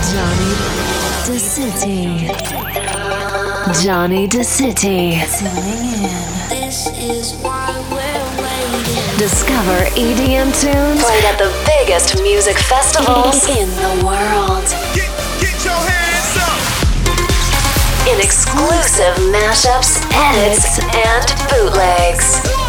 Johnny DeCity. Johnny DeCity. This is why we're waiting. Discover EDM tunes played at the biggest music festivals in the world. Get, get your hands up. In exclusive mashups, edits, and bootlegs.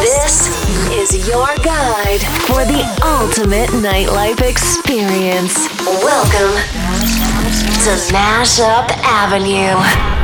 This is your guide for the ultimate nightlife experience. Welcome to Mashup Avenue.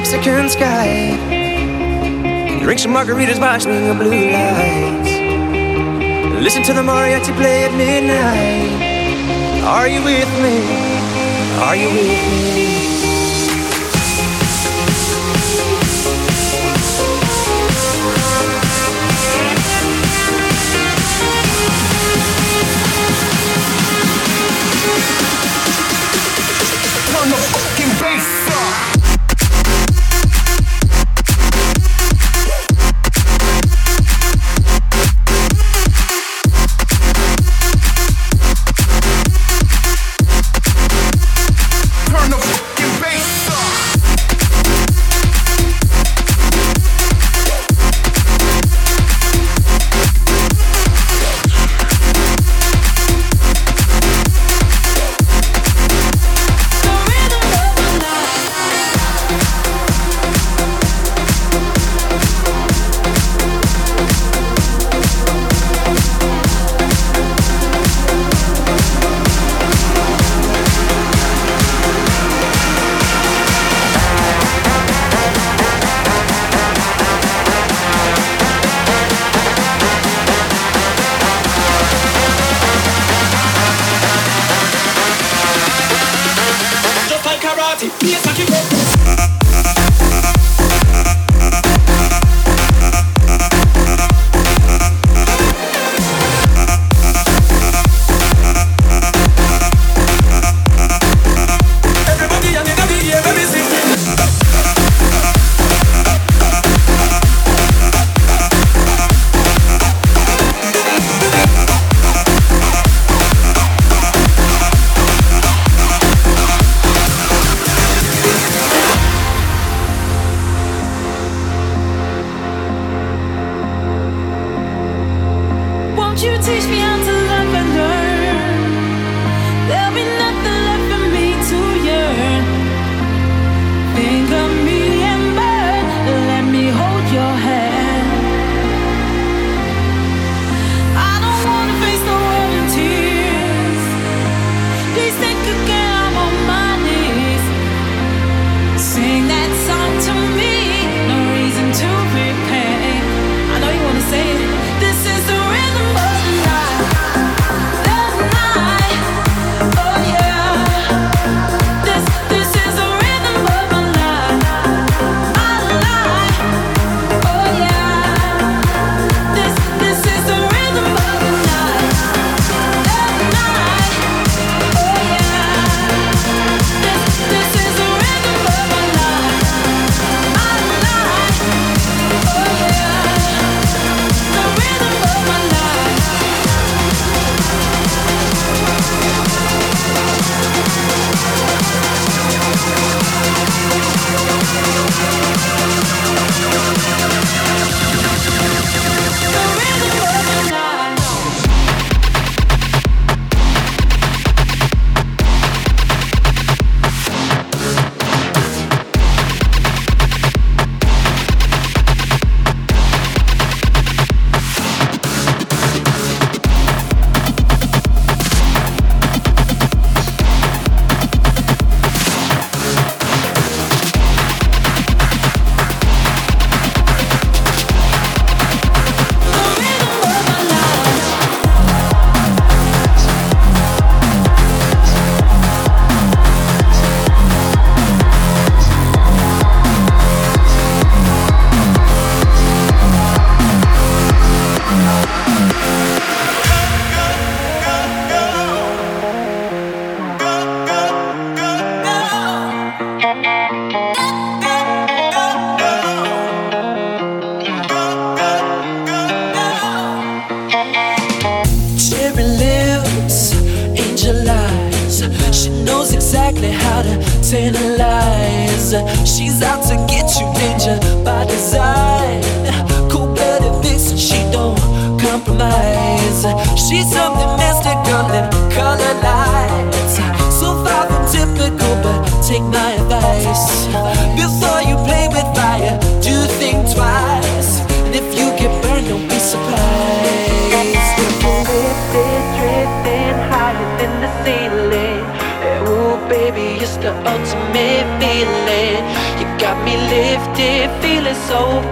Mexican sky. Drink some margaritas watching the blue lights. Listen to the mariachi play at midnight. Are you with me? Are you with me?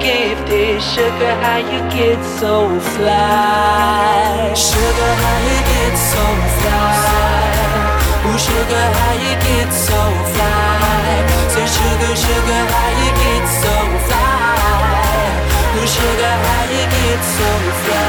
gifted. Sugar, how you get so fly? Sugar, how you get so fly? Ooh, sugar, how you get so fly? Say, sugar, sugar, how you get so fly? Ooh, sugar, how you get so fly?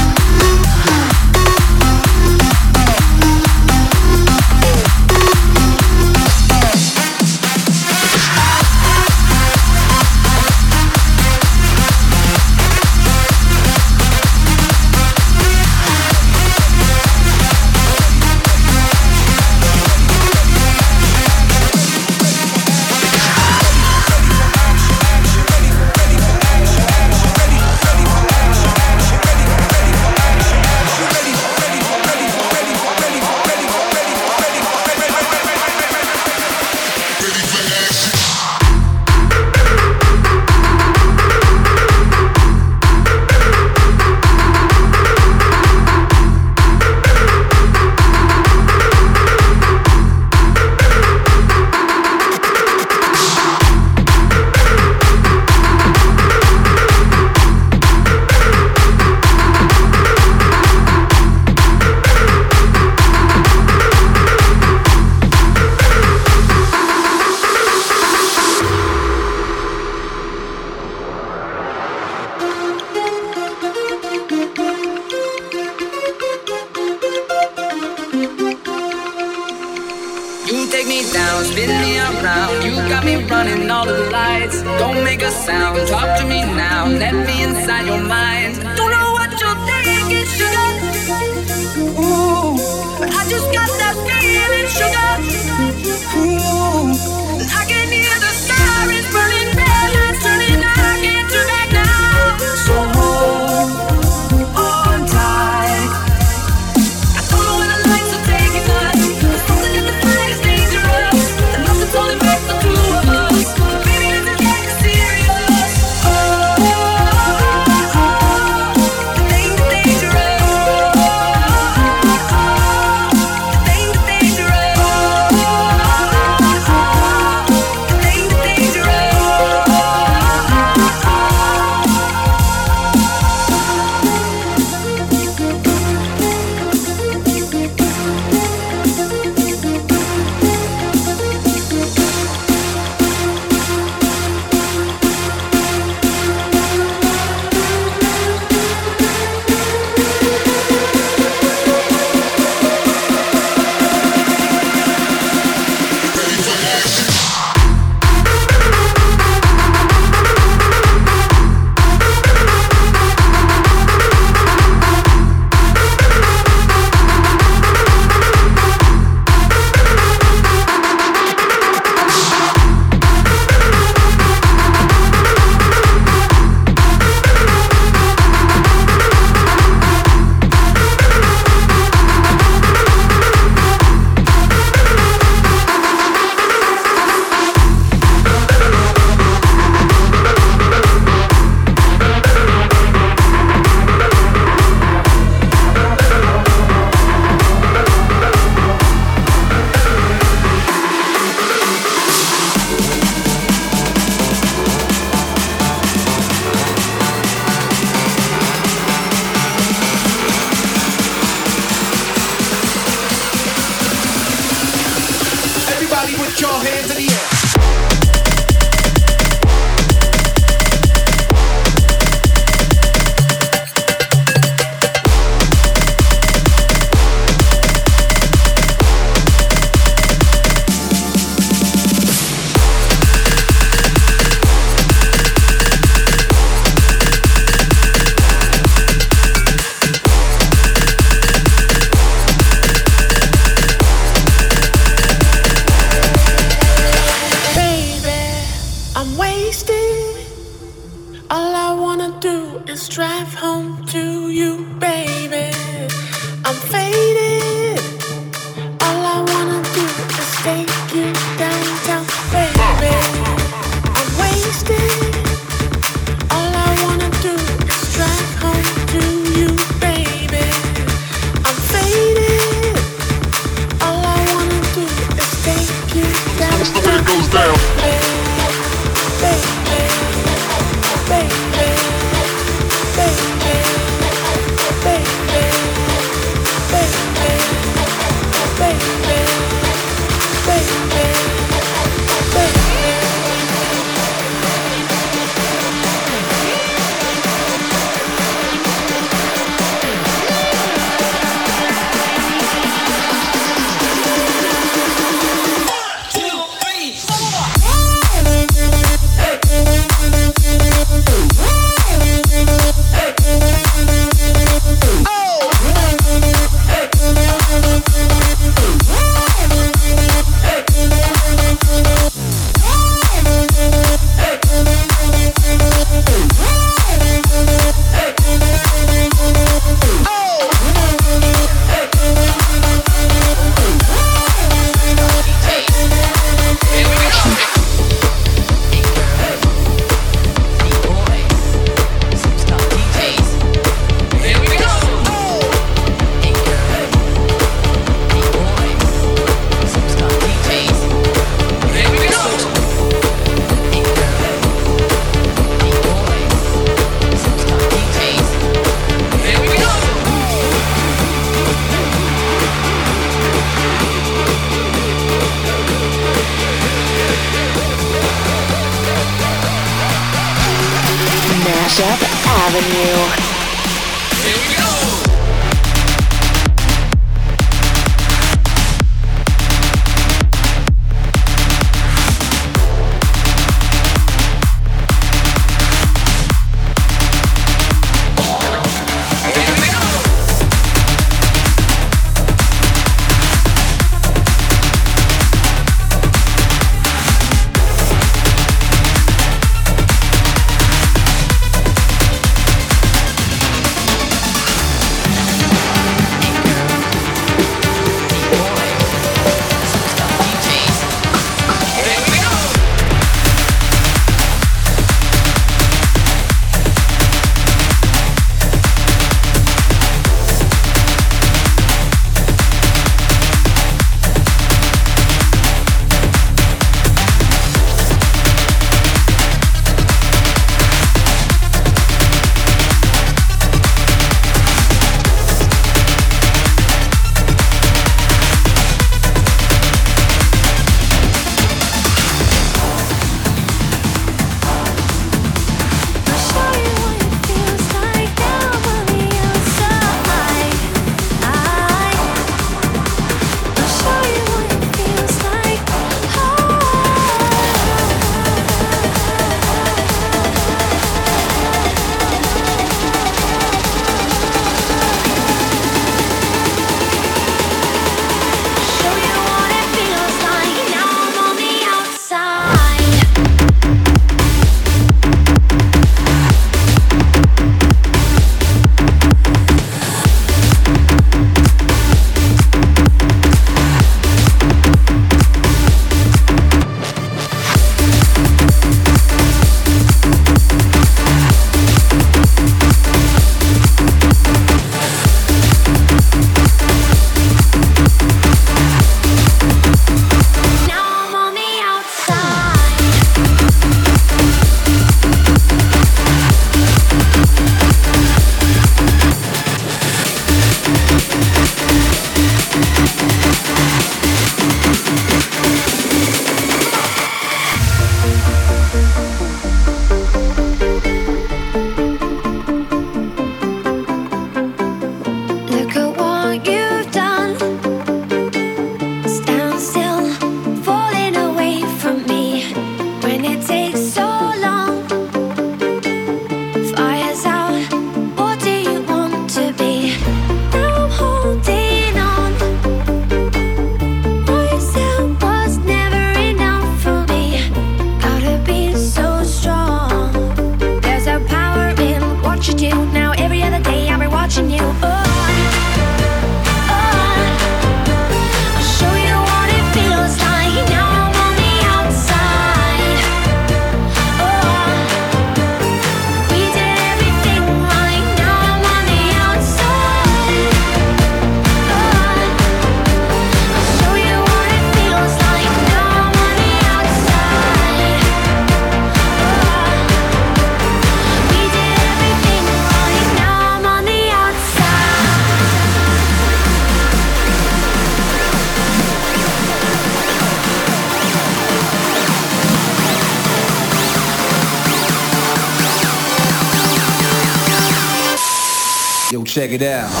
Check it out.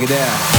Check it out.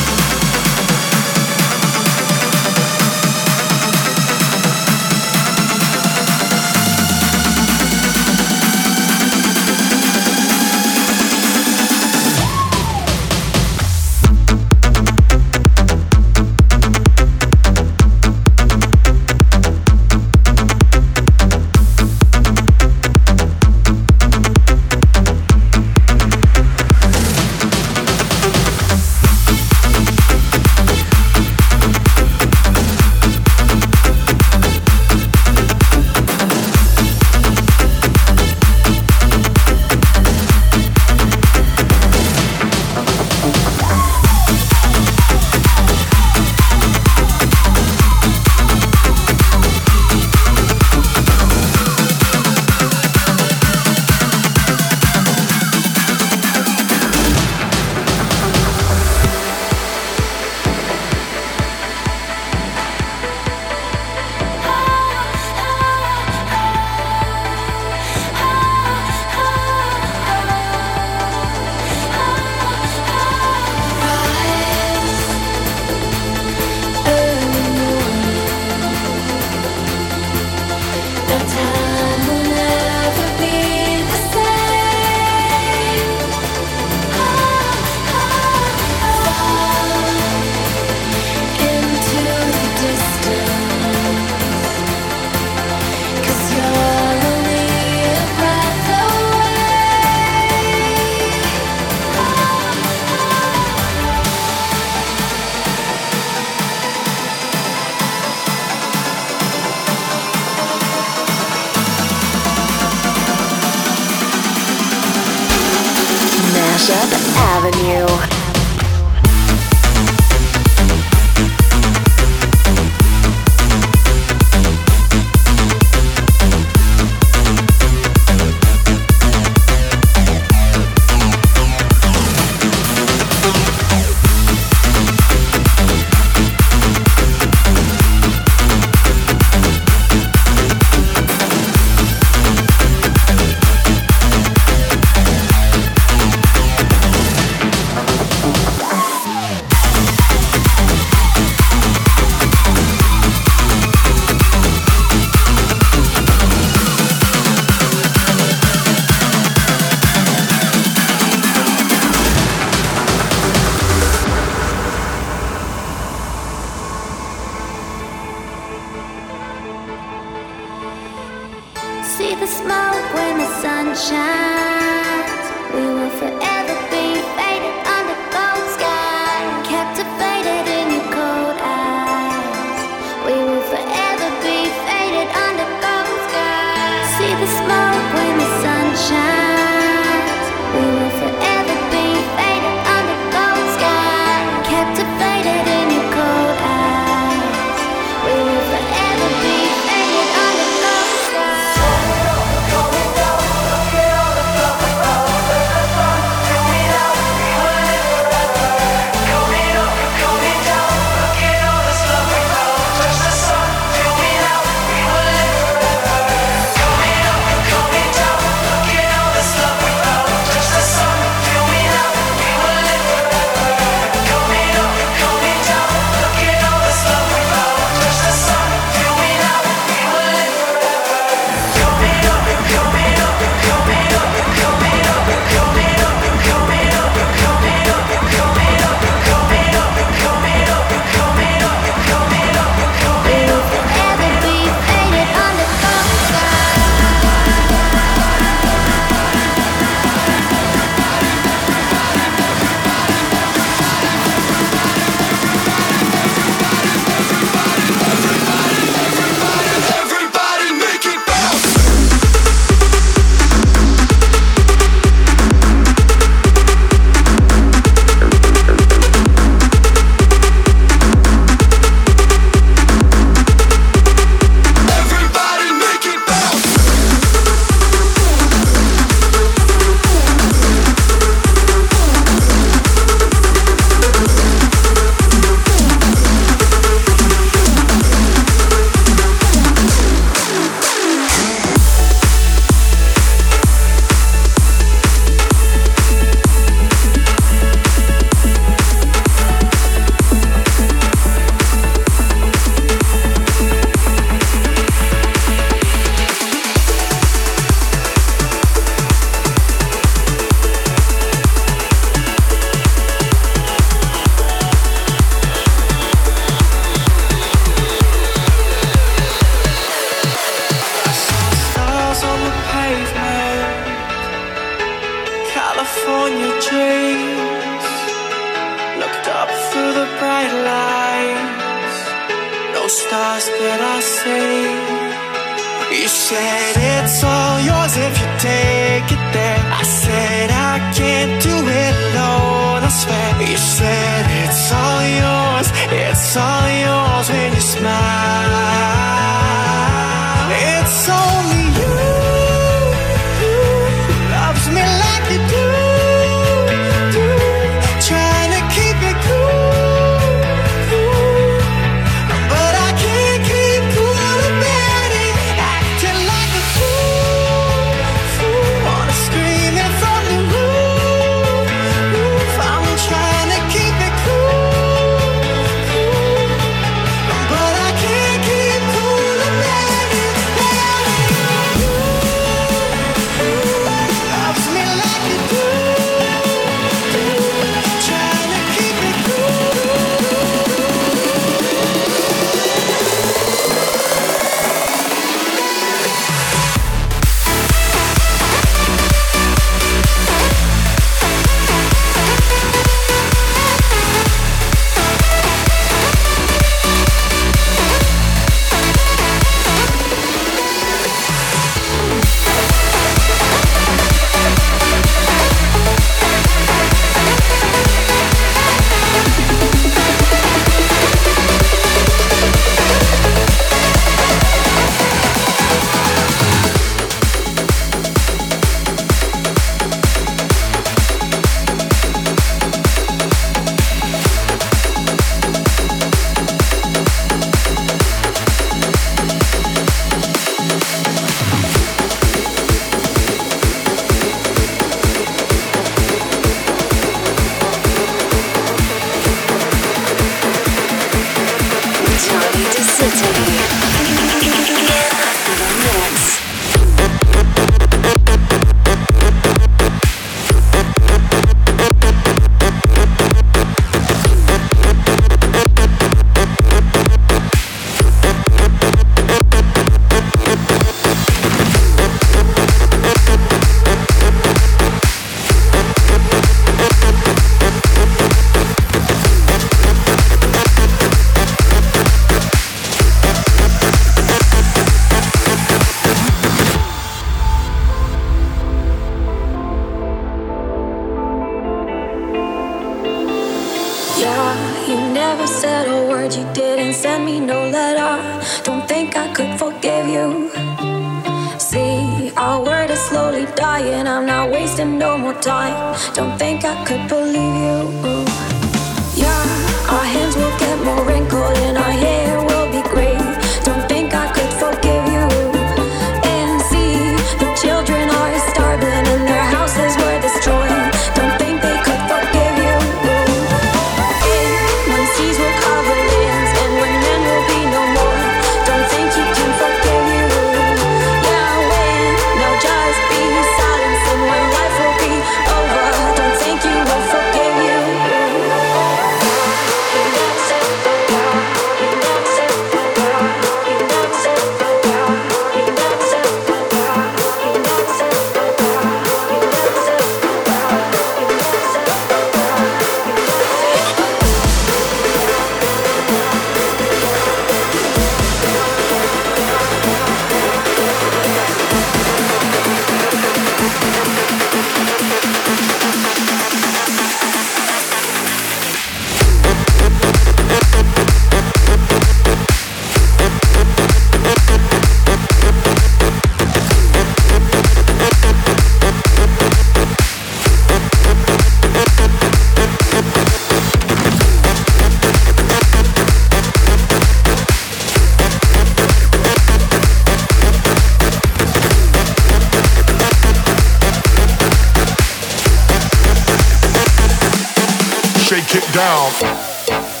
Down.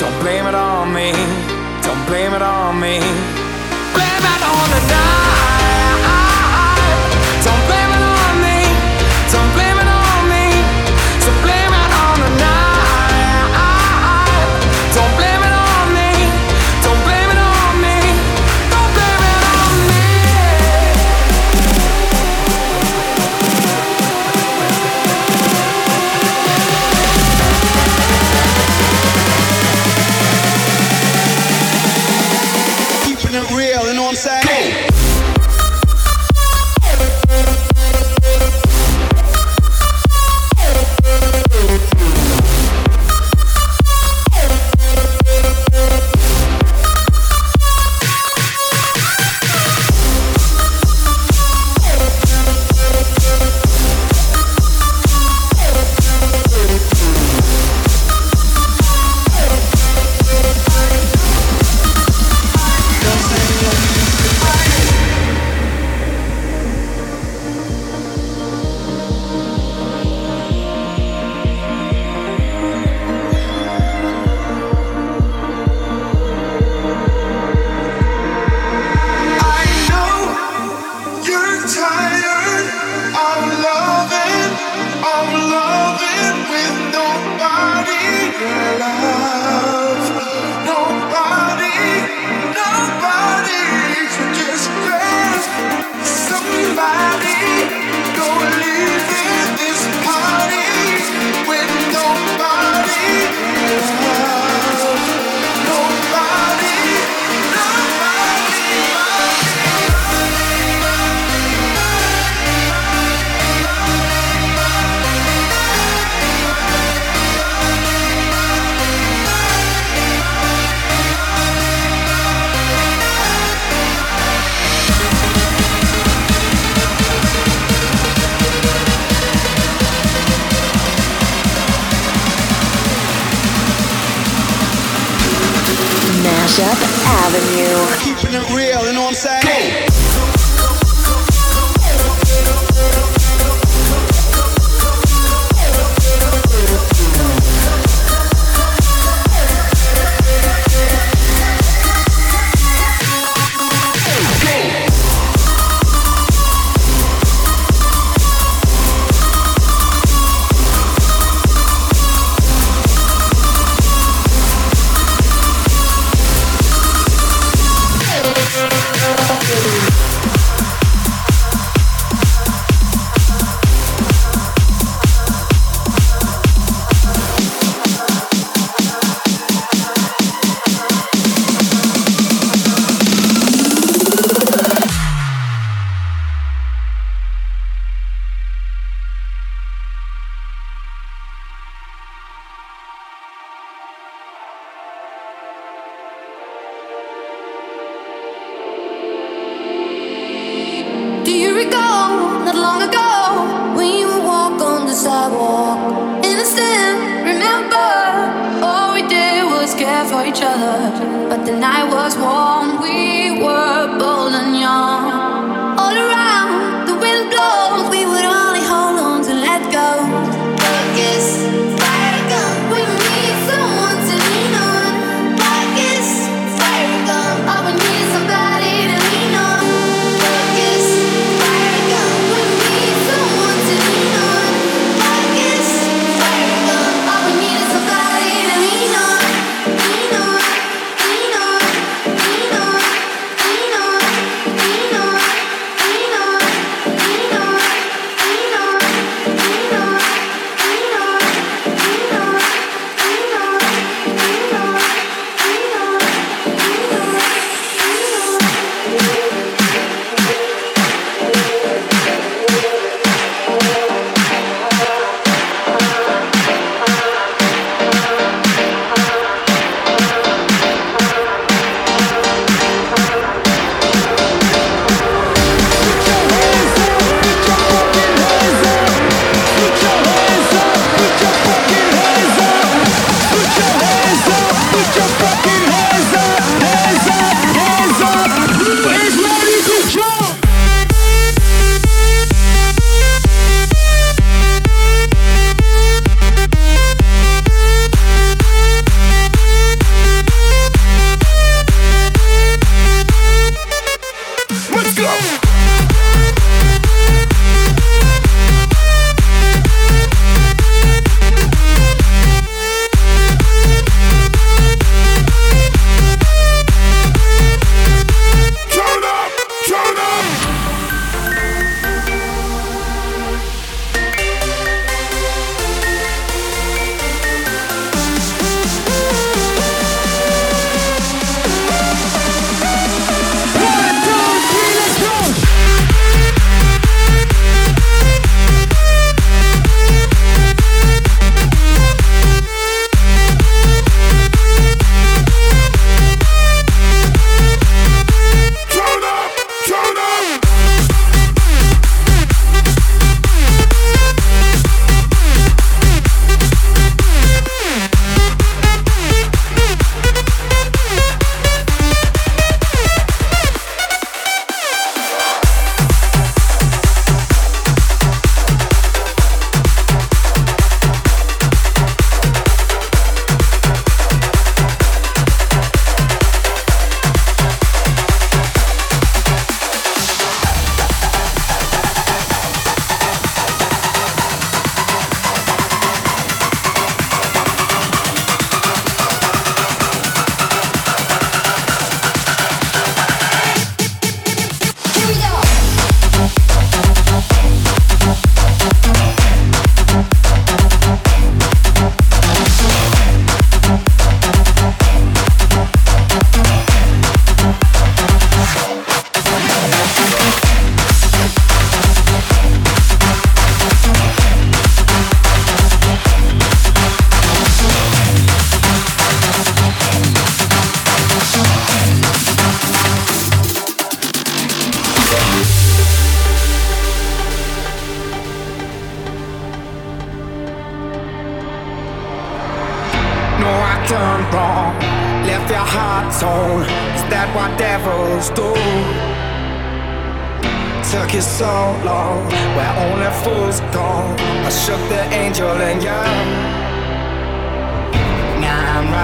Don't blame it on me. Don't blame it on me.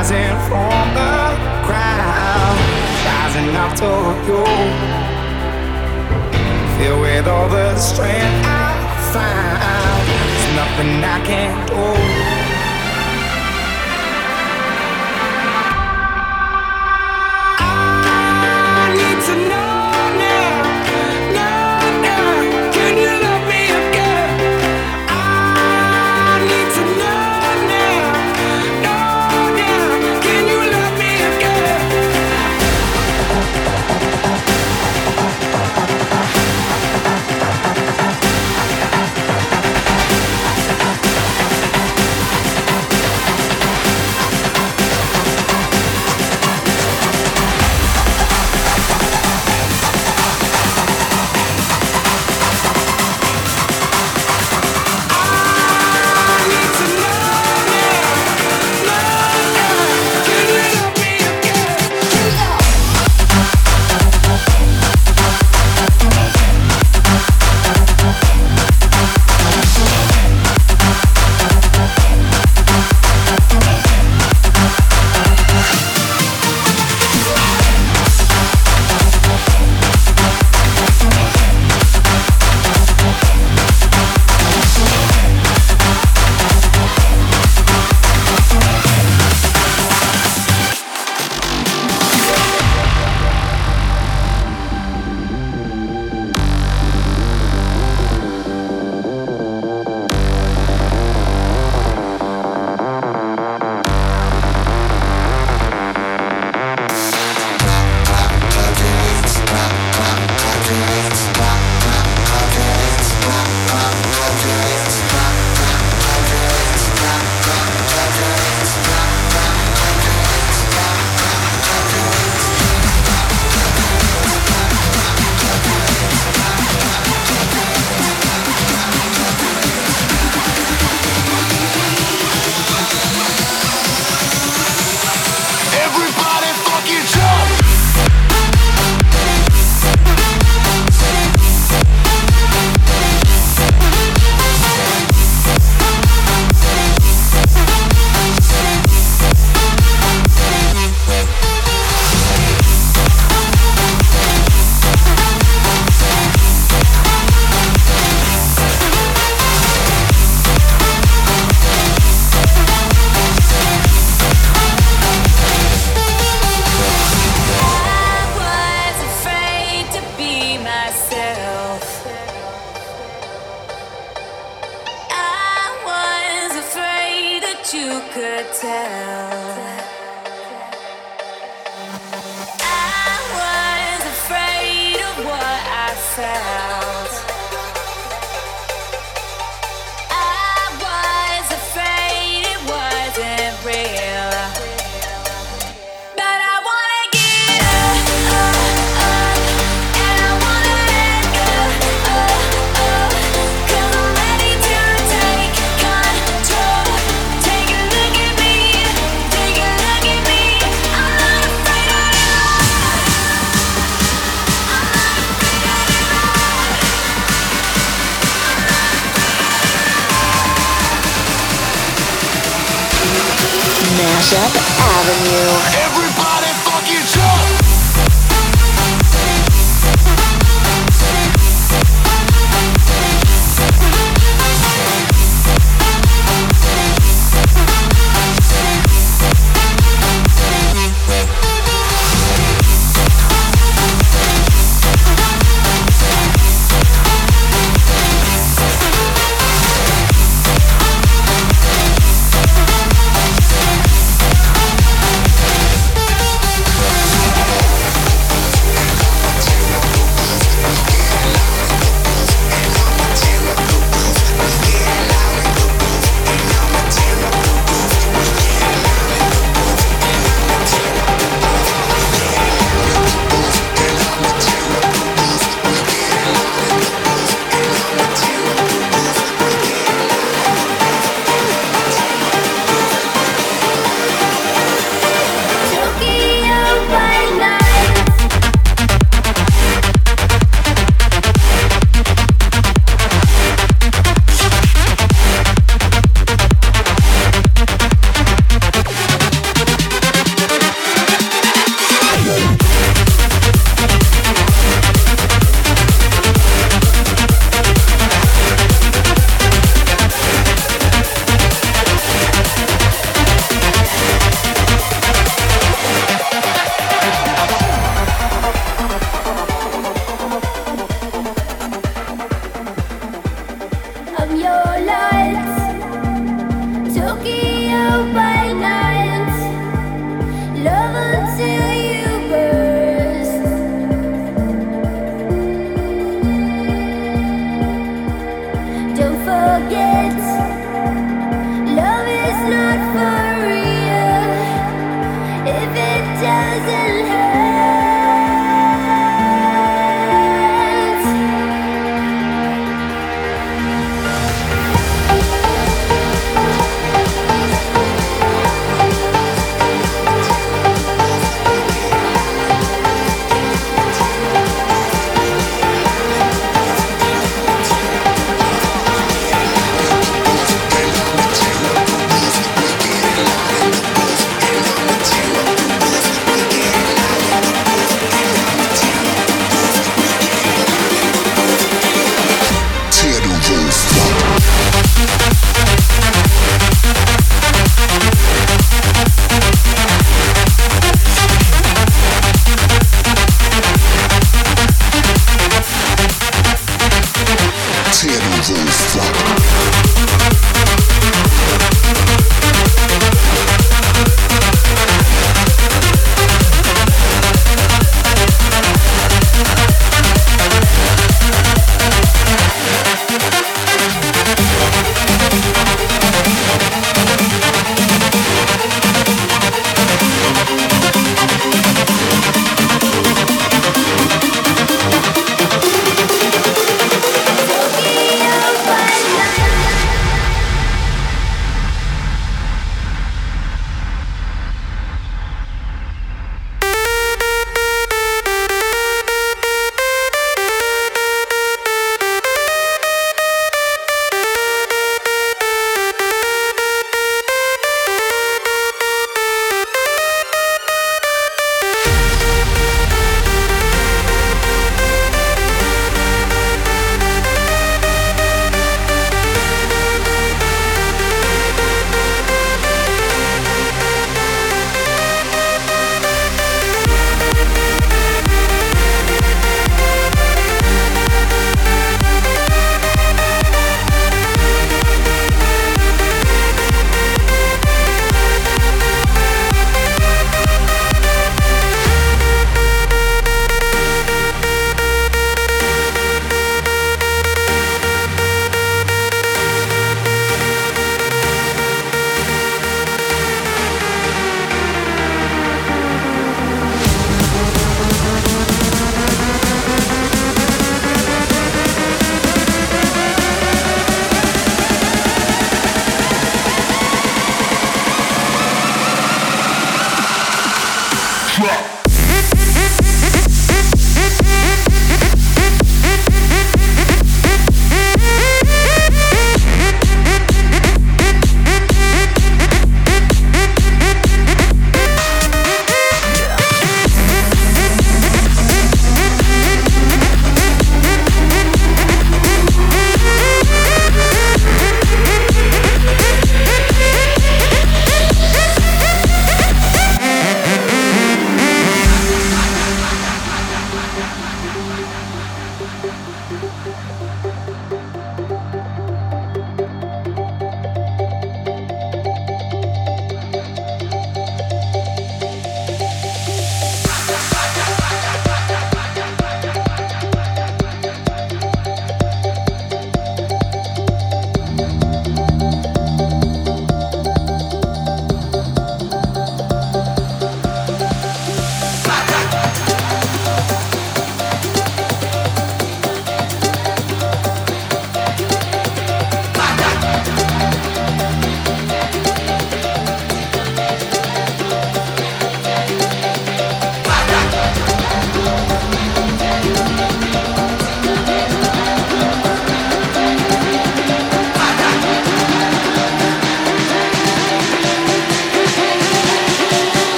Rising from the crowd, rising up to you. Filled with all the strength I found, there's nothing I can't do. Jet Avenue.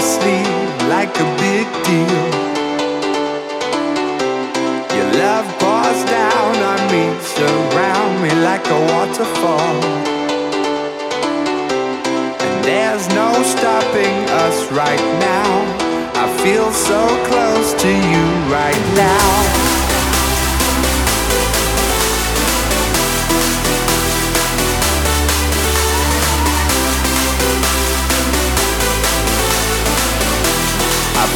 sleep like a big deal. Your love pours down on me, surround me like a waterfall. And there's no stopping us right now. I feel so close to you right now.